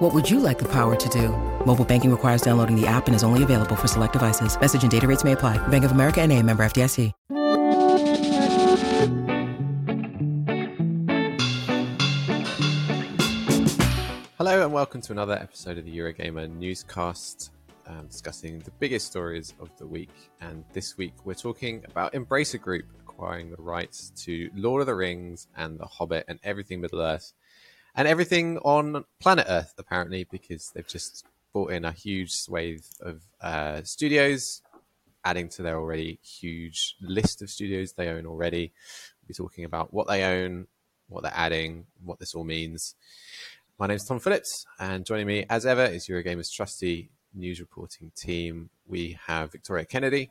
What would you like the power to do? Mobile banking requires downloading the app and is only available for select devices. Message and data rates may apply. Bank of America and a member FDIC. Hello and welcome to another episode of the Eurogamer newscast, um, discussing the biggest stories of the week. And this week we're talking about Embracer Group acquiring the rights to Lord of the Rings and The Hobbit and everything Middle Earth and everything on planet Earth, apparently, because they've just brought in a huge swathe of uh, studios, adding to their already huge list of studios they own already. We'll be talking about what they own, what they're adding, what this all means. My name is Tom Phillips, and joining me, as ever, is Eurogamer's trusty news reporting team. We have Victoria Kennedy.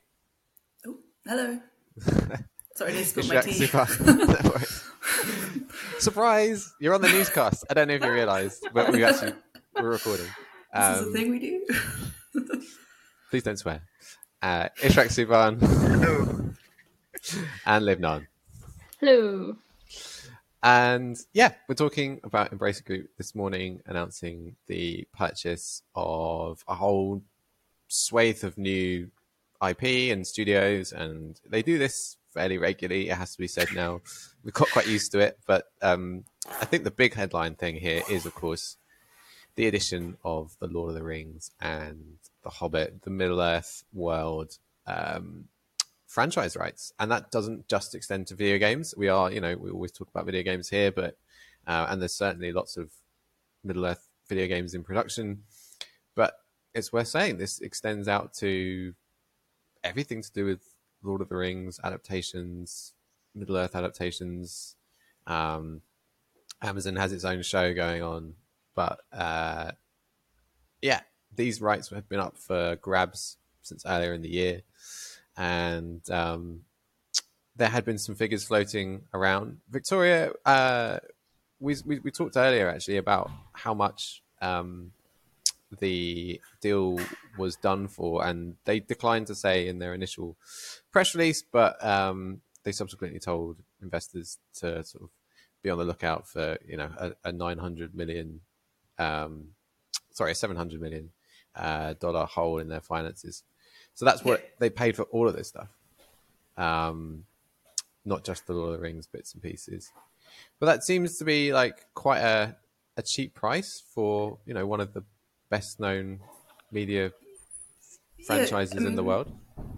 Oh, hello. Sorry, I spilled my tea. Super. Surprise! You're on the newscast. I don't know if you realised, but we actually we're recording. Um, this is a thing we do. please don't swear. Uh, Ishraq Subhan. Hello. and Liv Ngan. Hello. And yeah, we're talking about Embracer Group this morning, announcing the purchase of a whole swathe of new IP and studios, and they do this fairly regularly. It has to be said now. We've got quite used to it, but um, I think the big headline thing here is, of course, the addition of the Lord of the Rings and the Hobbit, the Middle Earth world um, franchise rights, and that doesn't just extend to video games. We are, you know, we always talk about video games here, but uh, and there's certainly lots of Middle Earth video games in production, but it's worth saying this extends out to everything to do with Lord of the Rings adaptations, Middle Earth adaptations. Um, Amazon has its own show going on, but uh, yeah, these rights have been up for grabs since earlier in the year, and um, there had been some figures floating around. Victoria, uh, we, we, we talked earlier actually about how much um, the deal was done for, and they declined to say in their initial press release, but um, they subsequently told investors to sort of be on the lookout for you know a, a 900 million, um, sorry, a 700 million uh, dollar hole in their finances. So that's what they paid for all of this stuff, um, not just the Lord of the Rings bits and pieces. But that seems to be like quite a, a cheap price for you know one of the best known media franchises yeah, um, in the world.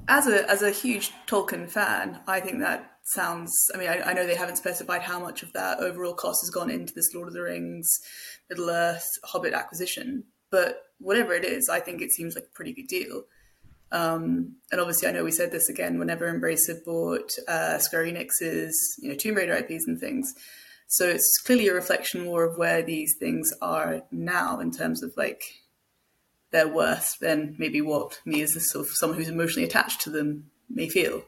As a as a huge Tolkien fan, I think that sounds. I mean, I, I, know they haven't specified how much of that overall cost has gone into this Lord of the Rings, Middle Earth, Hobbit acquisition, but whatever it is, I think it seems like a pretty good deal. Um, and obviously, I know we said this again whenever Embracer bought uh, Square Enix's, you know, Tomb Raider IPs and things. So it's clearly a reflection more of where these things are now in terms of like their worth than maybe what me as a sort of someone who's emotionally attached to them may feel.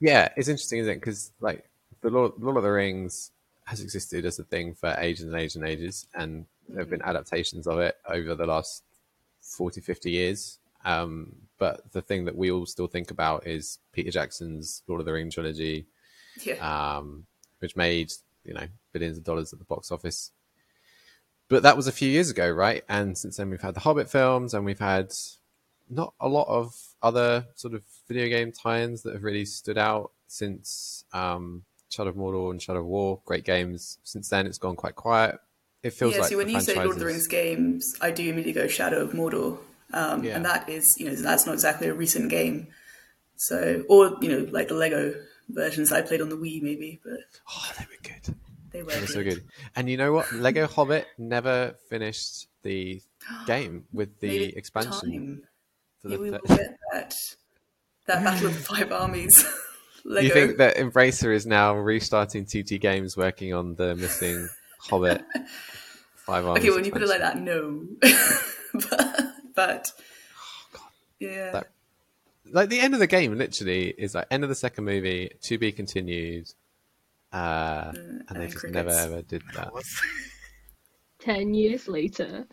Yeah, it's interesting, isn't it? Because like the Lord, Lord of the Rings has existed as a thing for ages and ages and ages, and there have been adaptations of it over the last 40, 50 years. Um, but the thing that we all still think about is Peter Jackson's Lord of the Rings trilogy. Yeah. Um, which made you know billions of dollars at the box office. But that was a few years ago, right? And since then, we've had the Hobbit films, and we've had not a lot of other sort of video game tie-ins that have really stood out since um, Shadow of Mordor and Shadow of War. Great games. Since then, it's gone quite quiet. It feels yeah, like so when you franchises... say Lord of the Rings games, I do immediately go Shadow of Mordor, um, yeah. and that is you know that's not exactly a recent game. So, or you know, like the Lego versions I played on the Wii, maybe. But oh, they were good. They were, they were so good. And you know what? Lego Hobbit never finished the game with the expansion. Yeah, we will get that that Battle of the Five Armies. Lego. You think that Embracer is now restarting TT Games working on the missing Hobbit Five Armies? Okay, when you put it like that, no. but, but oh, yeah. That like the end of the game literally is like end of the second movie to be continued, uh, and they just crickets. never ever did that. Ten years later.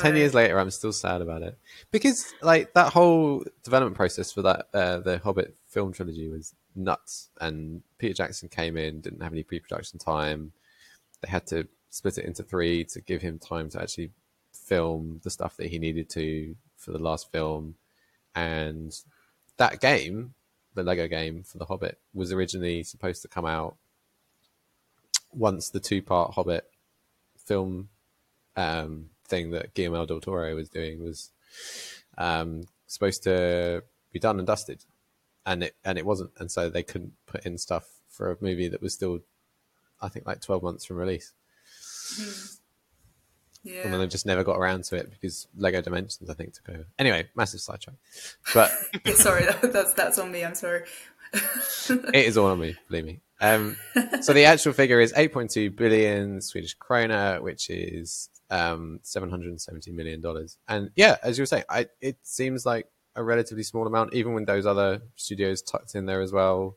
Ten years later, I'm still sad about it because like that whole development process for that uh, the Hobbit film trilogy was nuts, and Peter Jackson came in, didn't have any pre-production time. They had to split it into three to give him time to actually film the stuff that he needed to for the last film, and that game, the Lego game for the Hobbit, was originally supposed to come out once the two-part Hobbit film um, thing that Guillermo del Toro was doing was um, supposed to be done and dusted, and it and it wasn't, and so they couldn't put in stuff for a movie that was still, I think, like twelve months from release, and then Yeah. they just never got around to it because Lego Dimensions, I think, took over. Anyway, massive sidetrack, but Yeah, sorry, that, that's that's on me. I'm sorry. it is all on me, believe me. Um, so the actual figure is 8.2 billion Swedish krona, which is um, 770 million dollars. And yeah, as you were saying, I, it seems like a relatively small amount, even with those other studios tucked in there as well.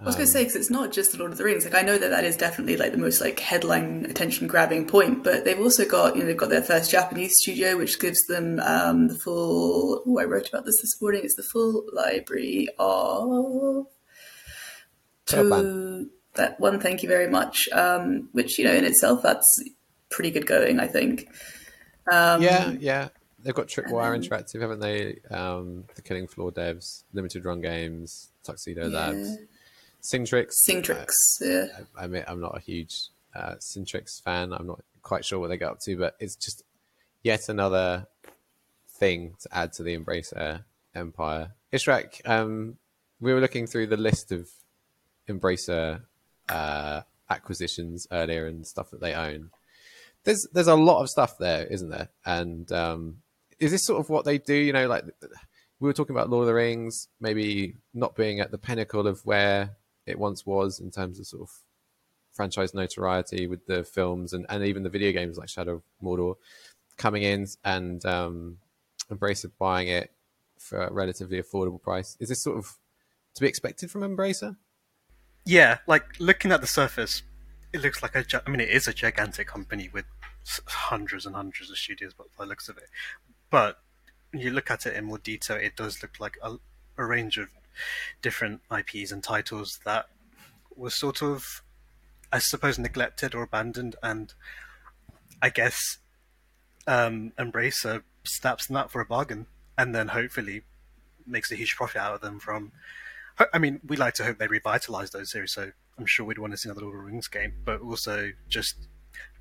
I was going to say because it's not just the Lord of the Rings. Like I know that that is definitely like the most like headline attention grabbing point, but they've also got you know they've got their first Japanese studio, which gives them um, the full. Oh, I wrote about this this morning. It's the full library of to that one. Thank you very much. Um, which you know in itself that's pretty good going. I think. Um, yeah, yeah. They've got Tripwire Interactive, haven't they? Um, the Killing Floor devs, Limited Run Games, Tuxedo Labs, Singtrix. Singtrix. Yeah. I admit I'm not a huge uh, Singtrix fan. I'm not quite sure what they get up to, but it's just yet another thing to add to the Embracer empire. Ishraq, um, we were looking through the list of Embracer uh, acquisitions earlier and stuff that they own. There's there's a lot of stuff there, isn't there? And um, is this sort of what they do? You know, like we were talking about Lord of the Rings, maybe not being at the pinnacle of where it once was in terms of sort of franchise notoriety with the films and, and even the video games like Shadow of Mordor coming in and um, Embracer buying it for a relatively affordable price. Is this sort of to be expected from Embracer? Yeah, like looking at the surface, it looks like a. I mean, it is a gigantic company with hundreds and hundreds of studios, but by the looks of it. But when you look at it in more detail, it does look like a, a range of different IPs and titles that were sort of, I suppose, neglected or abandoned, and I guess um, Embracer snaps them for a bargain, and then hopefully makes a huge profit out of them from I mean, we like to hope they revitalize those series, so I'm sure we'd want to see another Lord of the Rings game, but also just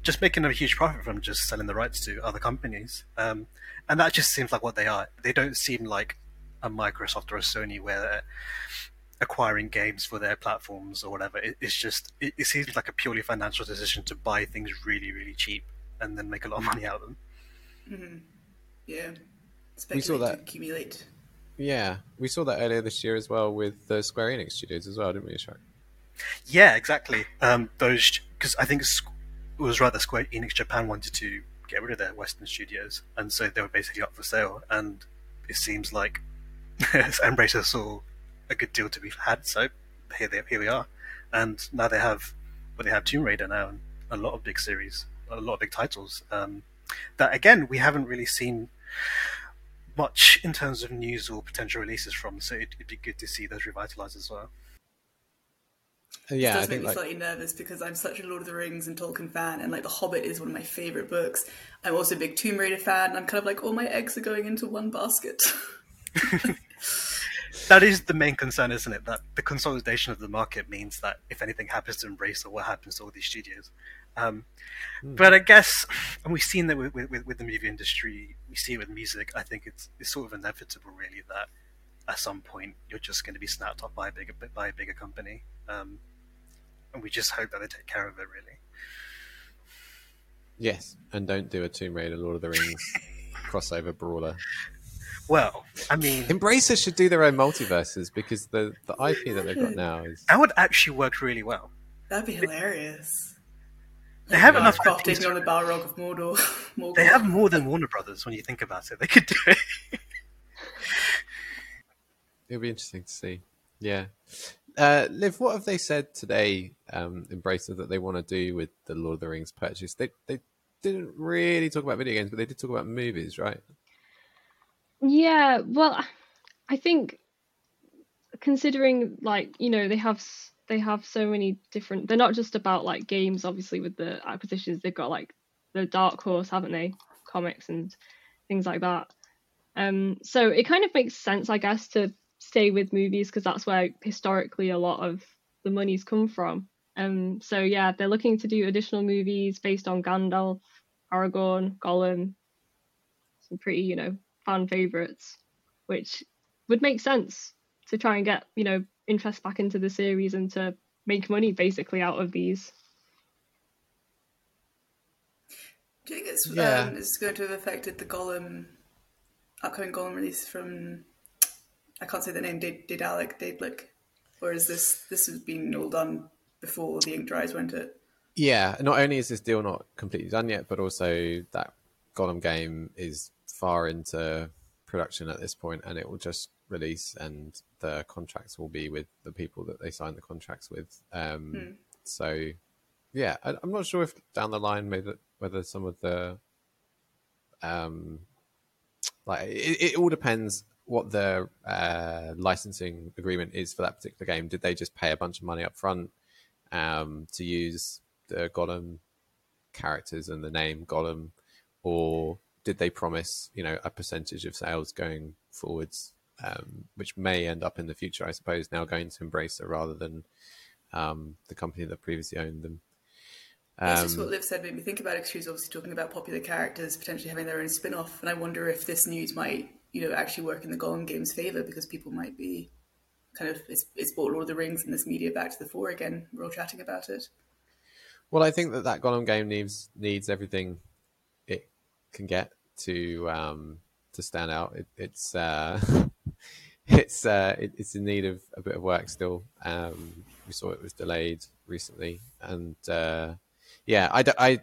just making a huge profit from just selling the rights to other companies. Um, and that just seems like what they are. They don't seem like a Microsoft or a Sony where they're acquiring games for their platforms or whatever. It, it's just it, it seems like a purely financial decision to buy things really, really cheap and then make a lot of money out of them. Yeah. We saw that. accumulate. Yeah, we saw that earlier this year as well with the Square Enix studios as well, didn't we, Ishraq? Yeah, exactly. Um, those because I think it was rather Square Enix Japan wanted to get rid of their Western studios, and so they were basically up for sale. And it seems like Embracer saw a good deal to be had, so here they here we are. And now they have, well, they have Tomb Raider now, and a lot of big series, a lot of big titles. Um, that again we haven't really seen much in terms of news or potential releases from. So it'd, it'd be good to see those revitalized as well. Uh, Yeah, it I does make think me like slightly nervous because I'm such a Lord of the Rings and Tolkien fan, and like The Hobbit is one of my favorite books. I'm also a big Tomb Raider fan. And I'm kind of like all my eggs are going into one basket. that is the main concern, isn't it? That the consolidation of the market means that if anything happens to Embracer, what happens to all these studios? Um, But I guess, and we've seen that with, with, with the movie industry, we see it with music. I think it's it's sort of inevitable, really, that at some point you're just going to be snapped up by a bigger by a bigger company, um, and we just hope that they take care of it, really. yes, and don't do a Tomb Raider Lord of the Rings crossover brawler. Well, I mean, Embracer should do their own multiverses because the the IP that they've got now is that would actually work really well. That'd be hilarious. They have enough. Minecraft IPs taking on the Balrog of Mordor. Morgul. They have more than Warner Brothers when you think about it. They could do it. it'll be interesting to see. Yeah. Uh, Liv, what have they said today, um, Embracer, that they want to do with the Lord of the Rings purchase? They they didn't really talk about video games, but they did talk about movies, right? Yeah, well, I think considering like you know they have they have so many different. They're not just about like games. Obviously, with the acquisitions, they've got like the Dark Horse, haven't they? Comics and things like that. Um, so it kind of makes sense, I guess, to stay with movies because that's where historically a lot of the money's come from. Um, so yeah, they're looking to do additional movies based on Gandalf, Aragorn, Gollum, some pretty you know fan favorites, which would make sense to try and get you know interest back into the series and to make money basically out of these. Do you think it's Yeah. um, it's going to have affected the Gollum upcoming Gollum release from I can't say the name Did Daedalic Daedalic, or is this this has been all done before the ink dries, won't it? Yeah. Not only is this deal not completely done yet, but also that Gollum game is far into production at this point, and it will just release, and the contracts will be with the people that they signed the contracts with. Um, So, yeah, I, I'm not sure if down the line maybe whether some of the um, like it, it all depends what the uh, licensing agreement is for that particular game. Did they just pay a bunch of money up front um, to use the Gollum characters and the name Gollum or did they promise you know a percentage of sales going forwards, um, which may end up in the future, I suppose, now going to Embracer rather than um, the company that previously owned them. That's just Um, what Liv said made me think about it. She was obviously talking about popular characters potentially having their own spin-off, and I wonder if this news might, you know, actually work in the Gollum game's favor because people might be kind of it's, it's brought Lord of the Rings and this media back to the fore again. We're all chatting about it. Well, I think that that Gollum game needs needs everything can get to um, to stand out. It, it's uh, it's uh, it, it's in need of a bit of work still. Um, we saw it was delayed recently, and uh, yeah, I, I-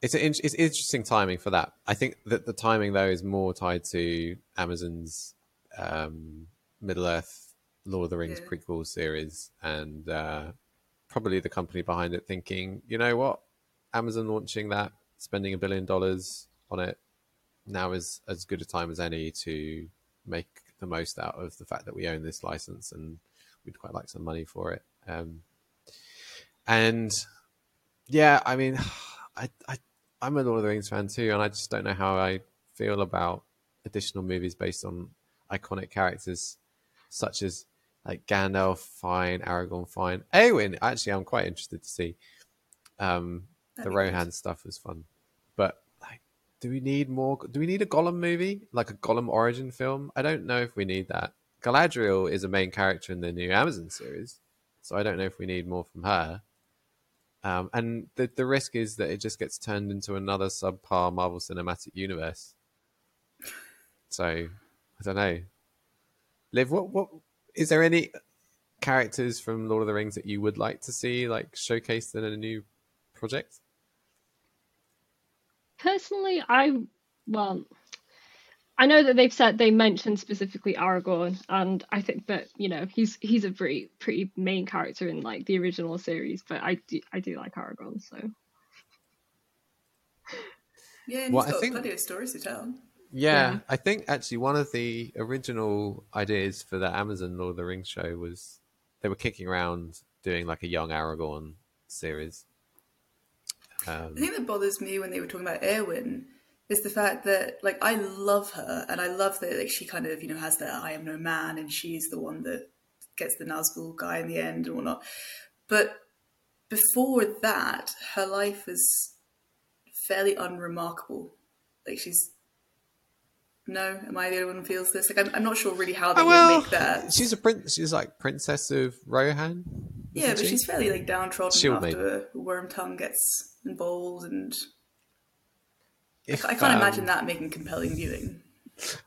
it's an, in- it's interesting timing for that. I think that the timing though is more tied to Amazon's um, Middle Earth Lord of the Rings Yeah. prequel series, and uh, probably the company behind it thinking, you know what, Amazon launching that, spending a billion dollars on it, now is as good a time as any to make the most out of the fact that we own this license and we'd quite like some money for it. Um, and yeah, I mean, I, I I'm a Lord of the Rings fan too, and I just don't know how I feel about additional movies based on iconic characters such as like Gandalf, fine, Aragorn, fine, Eowyn. Actually, I'm quite interested to see. Um, the be good. Rohan stuff was fun, do we need more? Do we need a Gollum movie, like a Gollum origin film? I don't know if we need that. Galadriel is a main character in the new Amazon series, so I don't know if we need more from her. Um, and the the risk is that it just gets turned into another subpar Marvel Cinematic Universe. So I don't know. Liv, what what is there any characters from Lord of the Rings that you would like to see like showcased in a new project? Personally, I well, I know that they've said they mentioned specifically Aragorn, and I think that you know he's he's a pretty pretty main character in like the original series, but I do I do like Aragorn, so Yeah, and Well, he's I got think- plenty of stories to tell. Yeah, Yeah. I think actually one of the original ideas for the Amazon Lord of the Rings show was they were kicking around doing like a young Aragorn series. Um, The thing that bothers me when they were talking about Eowyn is the fact that, like, I love her, and I love that, like, she kind of, you know, has the "I am no man," and she's the one that gets the Nazgul guy in the end and whatnot. But before that, her life is fairly unremarkable. Like, she's no, am I the only one who feels this? Like, I'm, I'm not sure really how they oh, would well, make that. she's a prince. She's like princess of Rohan. Yeah, but she? she's fairly like downtrodden Shield after a Worm Tongue gets involved, and If, I can't um, imagine that making compelling viewing.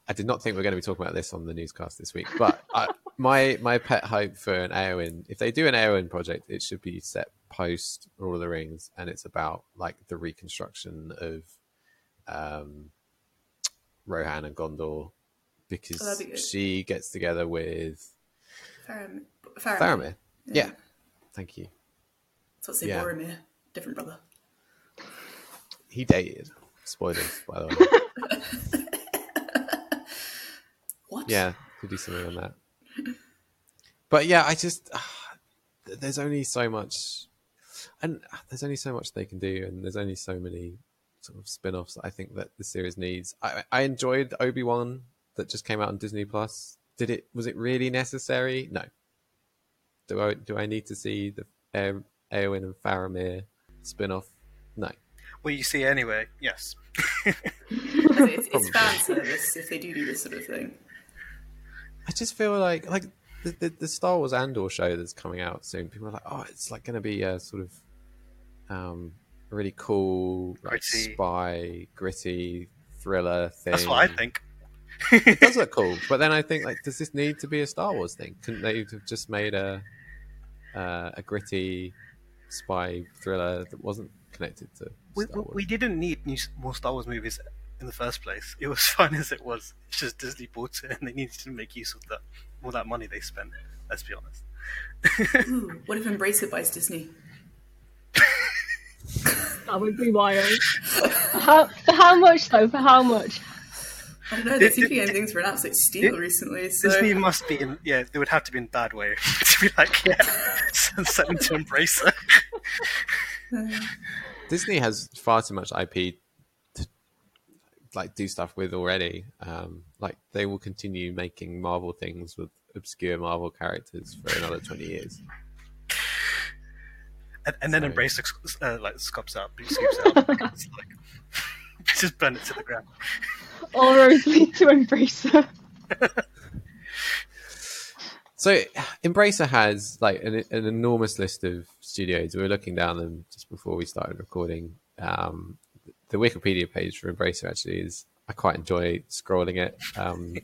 I did not think we are going to be talking about this on the newscast this week, but I, my my pet hope for an Eowyn, if they do an Eowyn project, it should be set post Lord of the Rings, and it's about like the reconstruction of um, Rohan and Gondor because Oh, be she gets together with Faramir. Faramir. Faramir. Yeah. Thank you. So let's say Yeah. Boromir, different brother. He dated. Spoilers, by the way. What? yeah, could do something on that. But yeah, I just ah, there's only so much, and ah, there's only so much they can do, and there's only so many sort of spin-offs that I think that the series needs. I, I enjoyed Obi Wan that just came out on Disney Plus. Did it? Was it really necessary? No. Do I do I need to see the um, Eowyn and Faramir spin-off? No. Well, you see anyway. Yes. It's, it's fan service if they do do this sort of thing. I just feel like like the, the, the Star Wars Andor show that's coming out soon. People are like, oh, it's like going to be a sort of um, really cool, like Gritty. spy, gritty thriller thing. That's what I think. It does look cool, but then I think like, does this need to be a Star Wars thing? Couldn't they have just made a uh, a gritty spy thriller that wasn't connected to We, Star we, Wars? we didn't need new, more Star Wars movies in the first place. It was fine as it was. It's just Disney bought it, and they needed to make use of that all that money they spent. Let's be honest. Ooh, what if Embracer buys Disney? That would be wild. how, for how much though? For how much? I don't know. They seem to be getting things for an absolute steal recently. So Disney must be in. Yeah, they would have to be in bad way to be like, yeah, send them to embrace it. Disney has far too much IP to like do stuff with already. Um, like they will continue making Marvel things with obscure Marvel characters for another twenty years. And, and then Sorry. embrace it, uh, like scopes out, scoops out. It's like, just burn it to the ground. All roads lead to Embracer. So Embracer has like an, an enormous list of studios. We were looking down them just before we started recording. Um, the Wikipedia page for Embracer actually is I quite enjoy scrolling it. Um,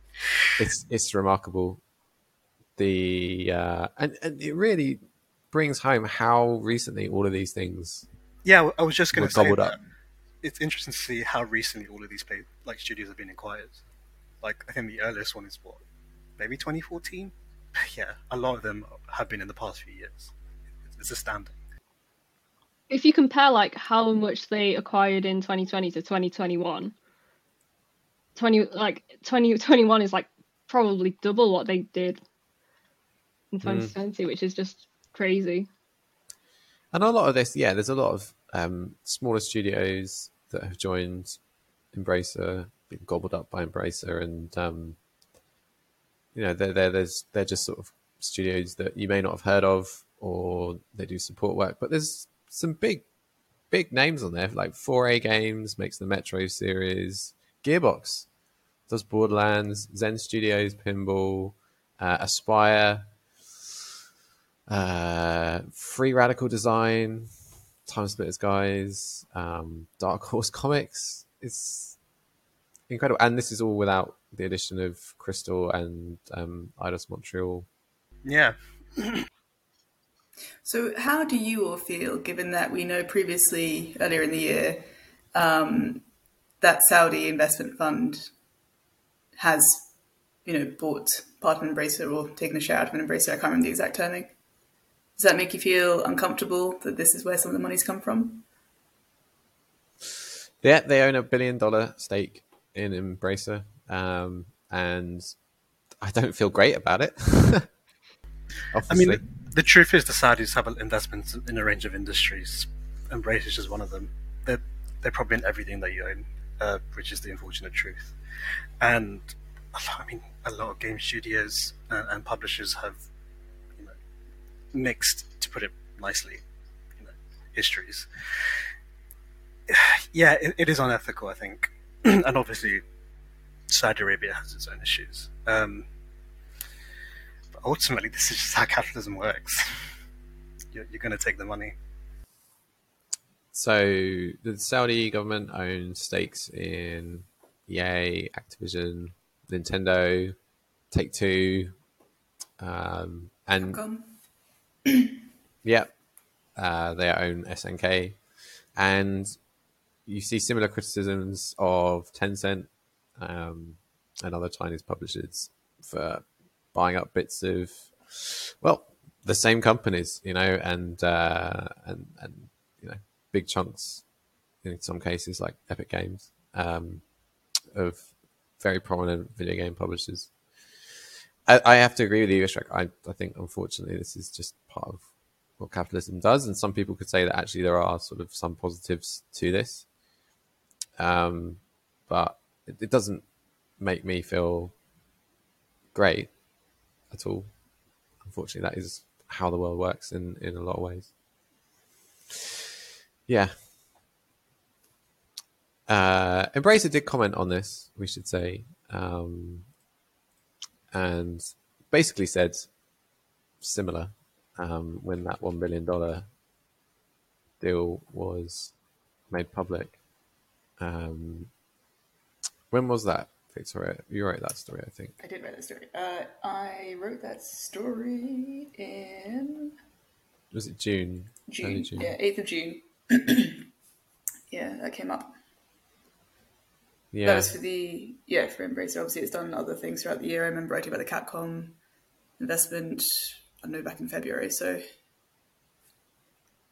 it's it's remarkable. The uh, and and it really brings home how recently all of these things Yeah, I was just going to say that. up. It's interesting to see how recently all of these pay, like studios have been acquired. Like I think the earliest one is what, maybe 2014. Yeah, a lot of them have been in the past few years. It's astounding. If you compare like how much they acquired in 2020 to 2021, 20 like 2021 is like probably double what they did in 2020, which is just crazy. And a lot of this, yeah, there's a lot of um, smaller studios that have joined Embracer, been gobbled up by Embracer, and um, you know, they're, they're there's they're just sort of studios that you may not have heard of, or they do support work. But there's some big, big names on there, like 4A Games makes the Metro series, Gearbox does Borderlands, Zen Studios Pinball, uh, Aspyr, uh, Free Radical Design, Time Splitters guys, um, Dark Horse Comics. It's incredible, and this is all without the addition of Crystal and um, Eidos Montreal. Yeah, So, how do you all feel, given that we know previously, earlier in the year, um, that Saudi investment fund has, you know, bought part of an Embracer or taken a share out of an Embracer? I can't remember the exact terming. Does that make you feel uncomfortable that this is where some of the money's come from? Yeah, they own a billion dollar stake in Embracer, um, and I don't feel great about it. I mean, the truth is the Saudis have investments in a range of industries. Embracer is just one of them. They're they're probably in everything that you own, uh, which is the unfortunate truth. And I mean, a lot of game studios and, and publishers have, you know, mixed, to put it nicely, you know, histories. Yeah, it, it is unethical, I think, and obviously, Saudi Arabia has its own issues. Um, but ultimately, this is just how capitalism works. You're, you're going to take the money. So the Saudi government owns stakes in EA, Activision, Nintendo, Take Two, um, and Come. Yeah, uh, they own SNK, and you see similar criticisms of Tencent. Um, and other Chinese publishers for buying up bits of, well, the same companies, you know, and uh, and and you know, big chunks in some cases like Epic Games um, of very prominent video game publishers. I, have to agree with you, Ishraq. I, I think unfortunately this is just part of what capitalism does, and some people could say that actually there are sort of some positives to this, um, but it, it doesn't make me feel great at all. Unfortunately, that is how the world works in in a lot of ways. Yeah. Uh, Embracer did comment on this, we should say, um, and basically said similar um, when that one billion dollar deal was made public. Um, when was that, Victoria? You wrote that story, I think. I did write that story. Uh, I wrote that story in Was it June? Early June. Yeah, 8th of June. yeah, that came up. That was for the, yeah, for Embracer. Obviously, it's done other things throughout the year. I remember writing about the Capcom investment, I know, back in February. So I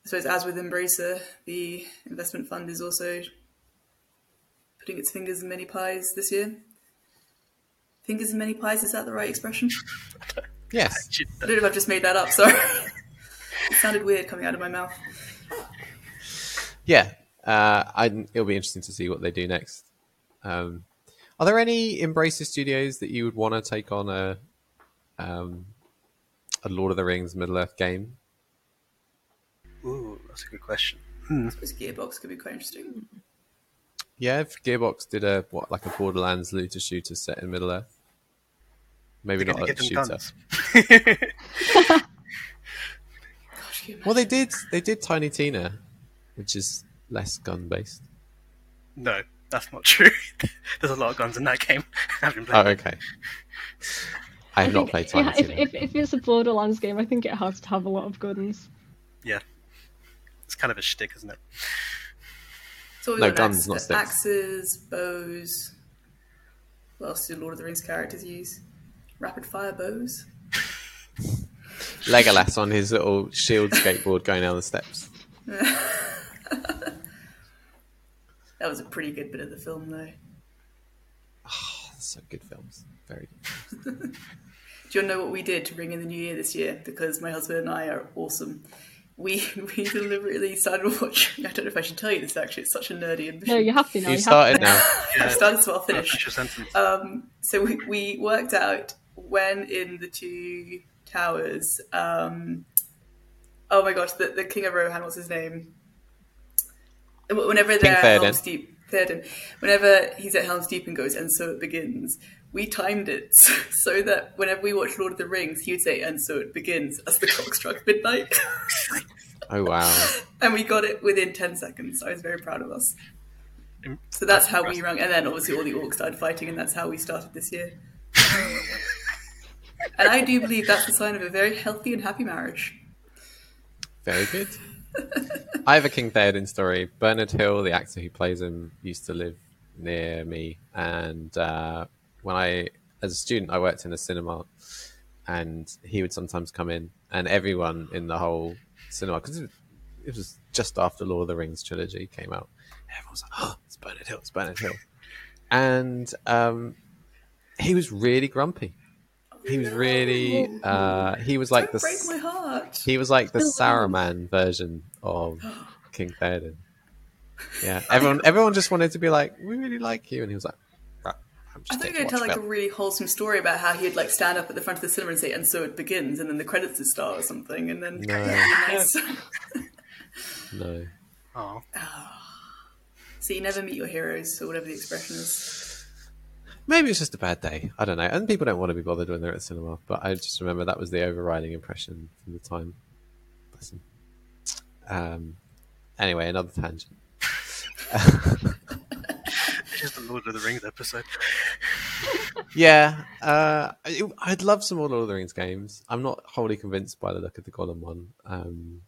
suppose, as with Embracer, the investment fund is also putting its fingers in many pies this year. Fingers in many pies, is that the right expression? Yes. I don't know if I've just made that up, sorry. it sounded weird coming out of my mouth. Yeah. Uh, I, it'll be interesting to see what they do next. Um, are there any Embracer studios that you would want to take on a um, a Lord of the Rings Middle Earth game? Ooh, that's a good question. I suppose Gearbox could be quite interesting. Yeah, if Gearbox did a what like a Borderlands looter shooter set in Middle Earth, maybe They're not a give shooter. Gosh, Well, they did. They did Tiny Tina, which is less gun based. No, that's not true. There's a lot of guns in that game. I haven't played Oh, okay. I have not think- played Tiny yeah, if, Tina. if, if it's a Borderlands game, I think it has to have a lot of guns. Yeah. It's kind of a shtick, isn't it? So No, guns, axe- not sticks. Axes, bows. What else do Lord of the Rings characters use? Rapid fire bows. Legolas on his little shield skateboard going down the steps. That was a pretty good bit of the film, though. Oh, So good films. Very good. Do you want to know what we did to bring in the new year this year? Because my husband and I are awesome. We we deliberately started watching. I don't know if I should tell you this. Actually, it's such a nerdy admission. No, you have to now. You You have started to. now. I started, so I'll Finish finish. your sentence. Um, so we, we worked out when in the two towers. Um, oh my gosh, the, the King of Rohan, what's his name? Whenever they're at Helm's Deep, Theoden, whenever he's at Helm's Deep and goes, and so it begins. We timed it so, so that whenever we watched Lord of the Rings, he would say, and so it begins, as the clock struck midnight. Oh wow. and we got it within 10 seconds. I was very proud of us. So that's how we rung. And then obviously all the orcs started fighting, and that's how we started this year. and I do believe that's the sign of a very healthy and happy marriage. Very good. I have a King Theoden story. Bernard Hill, the actor who plays him, used to live near me, and uh, when I, as a student, I worked in a cinema, and he would sometimes come in, and everyone in the whole cinema, because it, it was just after Lord of the Rings trilogy came out, everyone was like, "Oh, it's Bernard Hill, it's Bernard Hill," and um, he was really grumpy. He was really, uh, he was like Don't the break my heart. he was like the Saruman version of King Theoden. Yeah, everyone everyone just wanted to be like, we really like you, and he was like, right, I'm I thought you here were going to tell watch like a really wholesome story about how he'd like stand up at the front of the cinema and say, and so it begins, and then the credits would start or something, and then No. nice. No, Oh, so you never meet your heroes, or whatever the expression is. Maybe it's just a bad day. I don't know, and people don't want to be bothered when they're at the cinema. But I just remember that was the overriding impression from the time. Him. Um. Anyway, another tangent. it's just the Lord of the Rings episode. Yeah, uh, I'd love some more Lord of the Rings games. I'm not wholly convinced by the look of the Gollum one, um,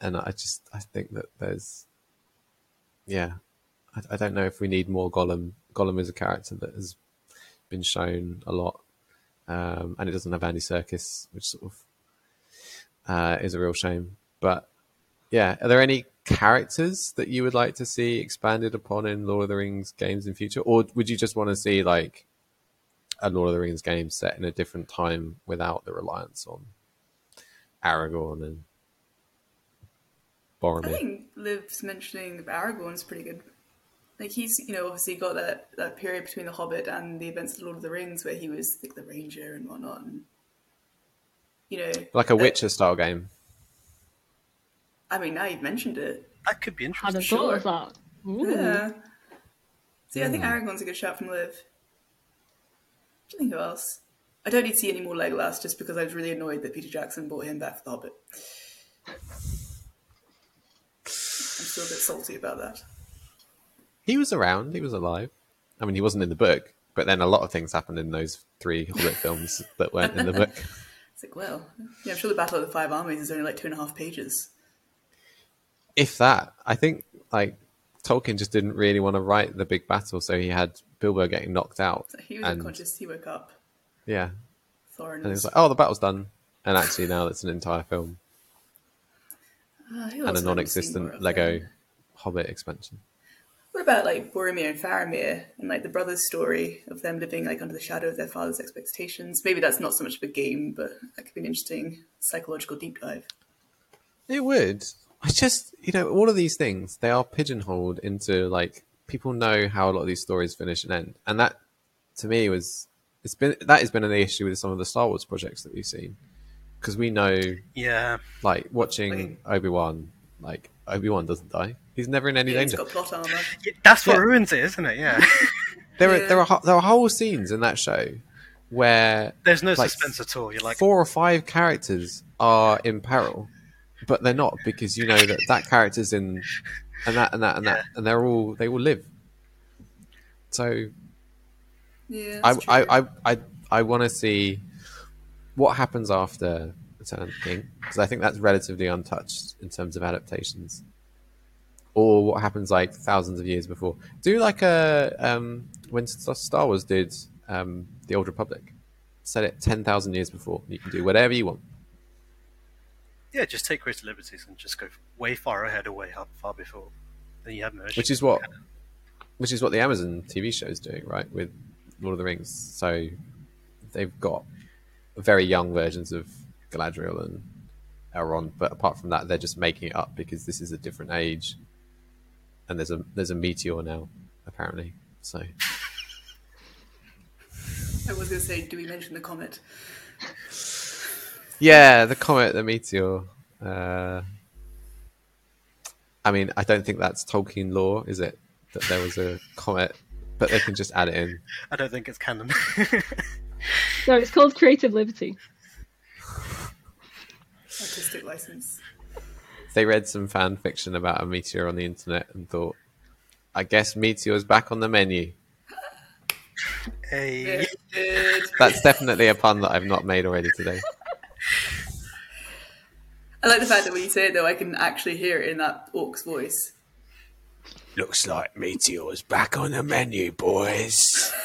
and I just I think that there's, yeah, I, I don't know if we need more Gollum. Gollum is a character that has been shown a lot, um, and it doesn't have Andy Serkis, which sort of uh, is a real shame. But yeah, are there any characters that you would like to see expanded upon in Lord of the Rings games in future, or would you just want to see like a Lord of the Rings game set in a different time without the reliance on Aragorn and Boromir? I think Liv's mentioning Aragorn's pretty good. Like he's, you know, obviously got that, that period between The Hobbit and the events of the Lord of the Rings where he was like the ranger and whatnot, and you know, Like a Witcher style game. I mean, now you've mentioned it, That could be interesting. Hadn't thought of that. Ooh. yeah. So yeah, I think hmm. Aragorn's a good shout from Liv. Do you think who else? I don't need to see any more Legolas just because I was really annoyed that Peter Jackson brought him back for The Hobbit. I'm still a bit salty about that. He was around. He was alive. I mean, he wasn't in the book, but then a lot of things happened in those three Hobbit films that weren't in the book. It's like, well, yeah, I'm sure the Battle of the Five Armies is only like two and a half pages. If that, I think like Tolkien just didn't really want to write the big battle, so he had Bilbo getting knocked out, So he was and unconscious. He woke up. yeah, Thorin and was like, oh, the battle's done, and actually now it's an entire film Ah, and a have I seen more non-existent Lego? Hobbit expansion. What about like Boromir and Faramir and like the brothers' story of them living like under the shadow of their father's expectations? Maybe that's not so much of a game, but that could be an interesting psychological deep dive. It would. I just, you know, all of these things they are pigeonholed into like people know how a lot of these stories finish and end, and that to me was it's been that has been an issue with some of the Star Wars projects that we've seen because we know Yeah, like watching Obi Wan, like Obi Wan doesn't die. He's never in any Yeah, he's danger. got plot armor. Yeah, that's what Yeah. ruins it, isn't it? Yeah. There are there are there are whole scenes in that show where There's no Like, suspense at all. You're like, four or five characters are in peril, but they're not because you know that that character's in, and that and that and that, and they're all they will live. So Yeah, I. I I I, I want to see what happens after Return of the King because I think that's relatively untouched in terms of adaptations. Or what happens like thousands of years before? Do like a um, when Star Wars did um, the Old Republic, set it ten thousand years before. You can do whatever you want. yeah, just take greater liberties and just go way far ahead or way up far before. Then you have no which is what which is what the Amazon TV show is doing, right? With Lord of the Rings. So they've got very young versions of Galadriel and Elrond, but apart from that, they're just making it up because this is a different age, and there's a there's a meteor now, apparently. So I was going to say, do we mention the comet? yeah, the comet, the meteor. Uh, I mean, I don't think that's Tolkien lore, is it? That there was a comet, but they can just add it in. I don't think it's canon. No, it's called Creative Liberty. Artistic license. they read some fan fiction about a meteor on the internet and thought, I guess meteor's back on the menu. hey, That's definitely a pun that I've not made already today. I like the fact that when you say it, though, I can actually hear it in that orc's voice. Looks like meteor's back on the menu, boys.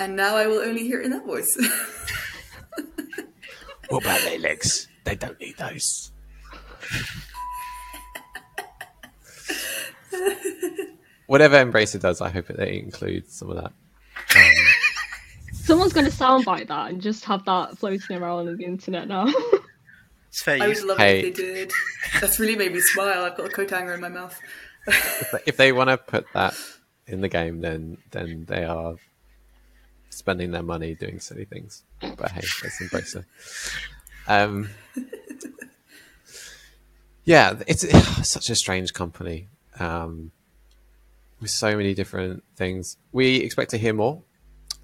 And now I will only hear it in that voice. What about their legs? They don't need those. Whatever Embracer does, I hope that they include some of that. Um, Someone's going to soundbite that and just have that floating around on the internet now. it's fair I would love Hey. it if they did. That's really made me smile. I've got a coat hanger in my mouth. But if they want to put that in the game, then then they are spending their money doing silly things. But hey, let's embrace it. Um, yeah, it's, it's such a strange company um, with so many different things. We expect to hear more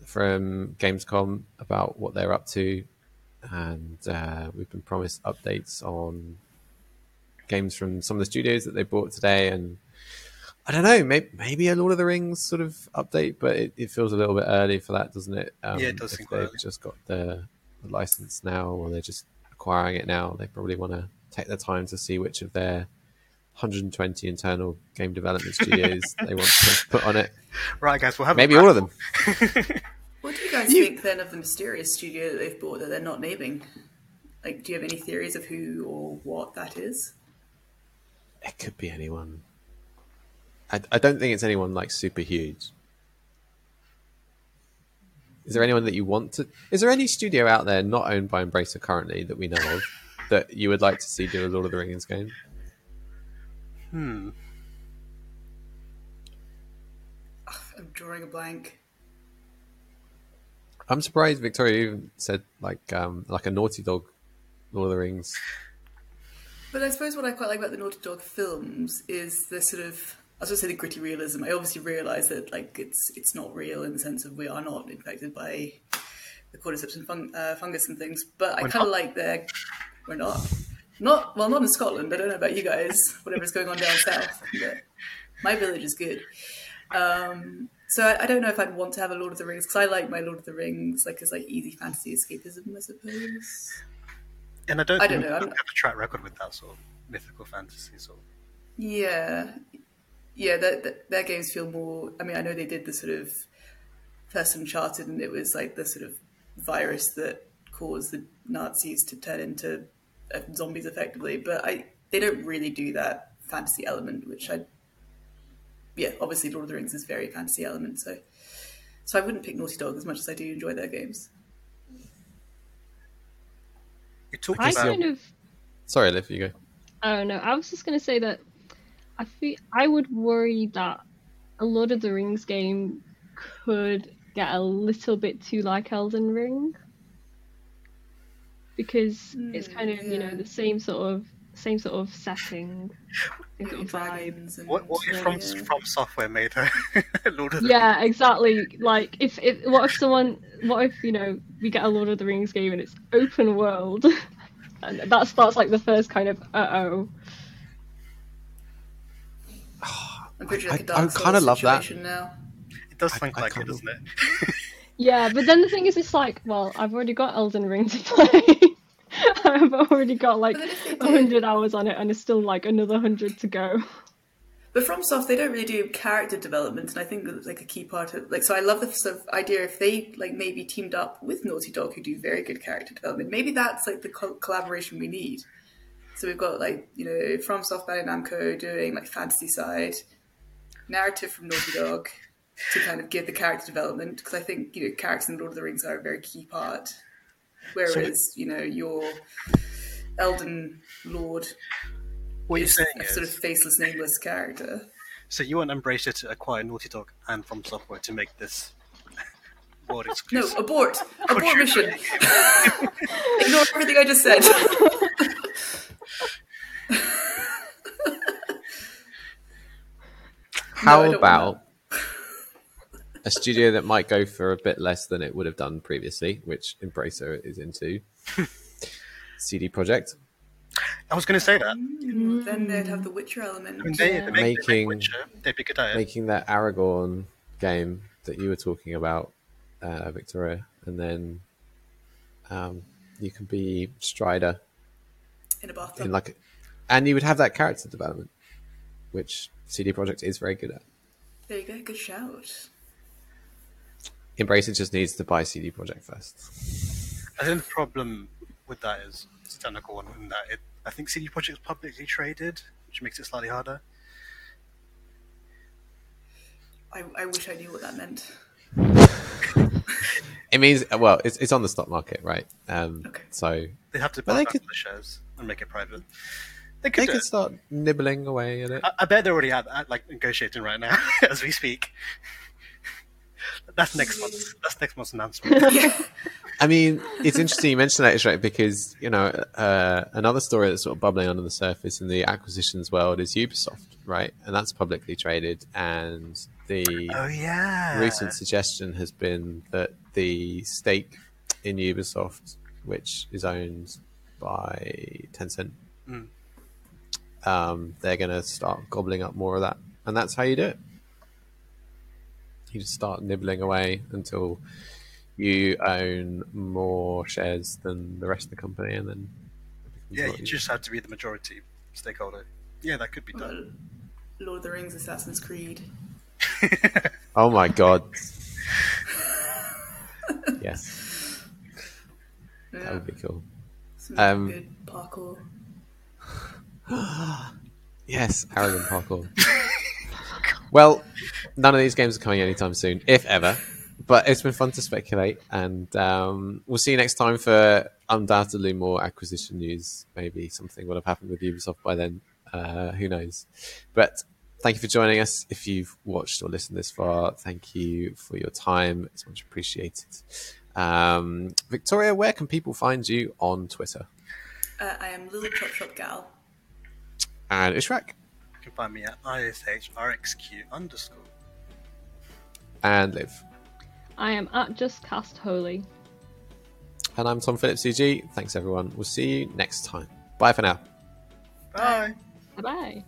from Gamescom about what they're up to, and uh, we've been promised updates on games from some of the studios that they bought today and I don't know, maybe, maybe a Lord of the Rings sort of update, but it, it feels a little bit early for that, doesn't it? Um, Yeah, it does if seem they've early. just got the, the license now, or they're just acquiring it now. They probably want to take their time to see which of their 120 internal game development studios they want to put on it. Right, guys, we'll have a Maybe all of them. What do you guys think then of the mysterious studio that they've bought that they're not naming? Like, do you have any theories of who or what that is? It could be anyone. I, I don't think it's anyone like super huge. Is there anyone that you want to? Is there any studio out there not owned by Embracer currently that we know of that you would like to see do a Lord of the Rings game? Hmm. I'm drawing a blank. I'm surprised Victoria even said like um, like a Naughty Dog Lord of the Rings. But I suppose what I quite like about the Naughty Dog films is the sort of I was going to say the gritty realism. I obviously realise that like it's it's not real in the sense of we are not infected by the cordyceps and fung, uh, fungus and things. But I kind of like their we're not not well not in Scotland. I don't know about you guys. Whatever's going on down south, but my village is good. Um, so I, I don't know if I'd want to have a Lord of the Rings because I like my Lord of the Rings like as like easy fantasy escapism, I suppose. And I don't I don't know, we I'm have a track record with that sort of mythical fantasy sort of. Yeah, yeah. Their, their, their games feel more. I mean, I know they did the sort of first Uncharted, and it was like the sort of virus that caused the Nazis to turn into uh, zombies effectively. But I, they don't really do that fantasy element, which I, yeah, obviously Lord of the Rings is very fantasy element. So, so I wouldn't pick Naughty Dog as much as I do enjoy their games. You talked I about kind of Sorry, Liv, you go. Oh don't. I was just gonna say that I feel I would worry that a Lord of the Rings game could get a little bit too like Elden Ring because it's kind of you know the same sort of same sort of setting, same sort of vibe. what, what if from FromSoftware made a Lord of the Yeah, exactly. Like if, if what if someone what if you know we get a Lord of the Rings game and it's open world, and that starts like the first kind of uh oh. I'm pretty I- like a I Dark kinda Souls love that. now. It does I- think I like it, doesn't it? Yeah, but then the thing is, it's like, well, I've already got Elden Ring to play. I've already got like But then if they a hundred hours on it, and it's still like another hundred to go. But FromSoft, they don't really do character development, and I think that's like a key part of like. So I love the sort of idea if they like maybe teamed up with Naughty Dog, who do very good character development. Maybe that's like the co- collaboration we need. So we've got like you know FromSoft, Bandai Namco doing like fantasy side, narrative from Naughty Dog to kind of give the character development because I think you know characters in Lord of the Rings are a very key part. Whereas you know your Elden Lord What you're saying a is, sort of faceless, nameless character. so you want Embracer to acquire Naughty Dog and From Software to make this world No, abort! Abort mission! Ignore everything I just said. How I about a studio that might go for a bit less than it would have done previously, which Embracer is into? CD Projekt I was going to say that. then they'd have the Witcher element. I mean, they, they make, Making- make Witcher, they'd be good at it. making that Aragorn game that you were talking about, uh, Victoria, and then um, you can be Strider in a bathtub. in like, and you would have that character development, which CD Projekt is very good at. There you go, good shout. Embracer just needs to buy CD Projekt first. I think the problem with that is it's a technical one in that it, I think CD Projekt is publicly traded, which makes it slightly harder. I, I wish I knew what that meant. It means well, it's it's on the stock market, right? Um, Okay. So They have to buy they back could- the shares and make it private. They could. they could start nibbling away at it. I, I bet they're already at, at like negotiating right now as we speak. That's next month. That's next month's announcement. I mean, it's interesting you mentioned that, Ishraq, because you know uh, another story that's sort of bubbling under the surface in the acquisitions world is Ubisoft, right? And that's publicly traded, and the oh yeah. recent suggestion has been that the stake in Ubisoft, which is owned by Tencent, Mm. Um, they're going to start gobbling up more of that, and that's how you do it. You just start nibbling away until you own more shares than the rest of the company, and then it becomes a Yeah, you just have to be the majority stakeholder. Yeah, that could be done. Lord of the Rings, Assassin's Creed. Oh my god. yes, that would be cool. some um, good parkour. Yes, Aragorn parkour. well, none of these games are coming anytime soon, if ever. But it's been fun to speculate, and um, we'll see you next time for undoubtedly more acquisition news. Maybe something will have happened with Ubisoft by then. Uh, who knows? But thank you for joining us. If you've watched or listened this far, thank you for your time. It's much appreciated. Um, Victoria, where can people find you on Twitter? Uh, I am Little Chop Shop Gal. And Ishraq You can find me at ishrxq underscore. and Liv. I am at Just Cast Holy. And I'm Tom Phillips, EG. Thanks, everyone. We'll see you next time. Bye for now. Bye. Bye bye.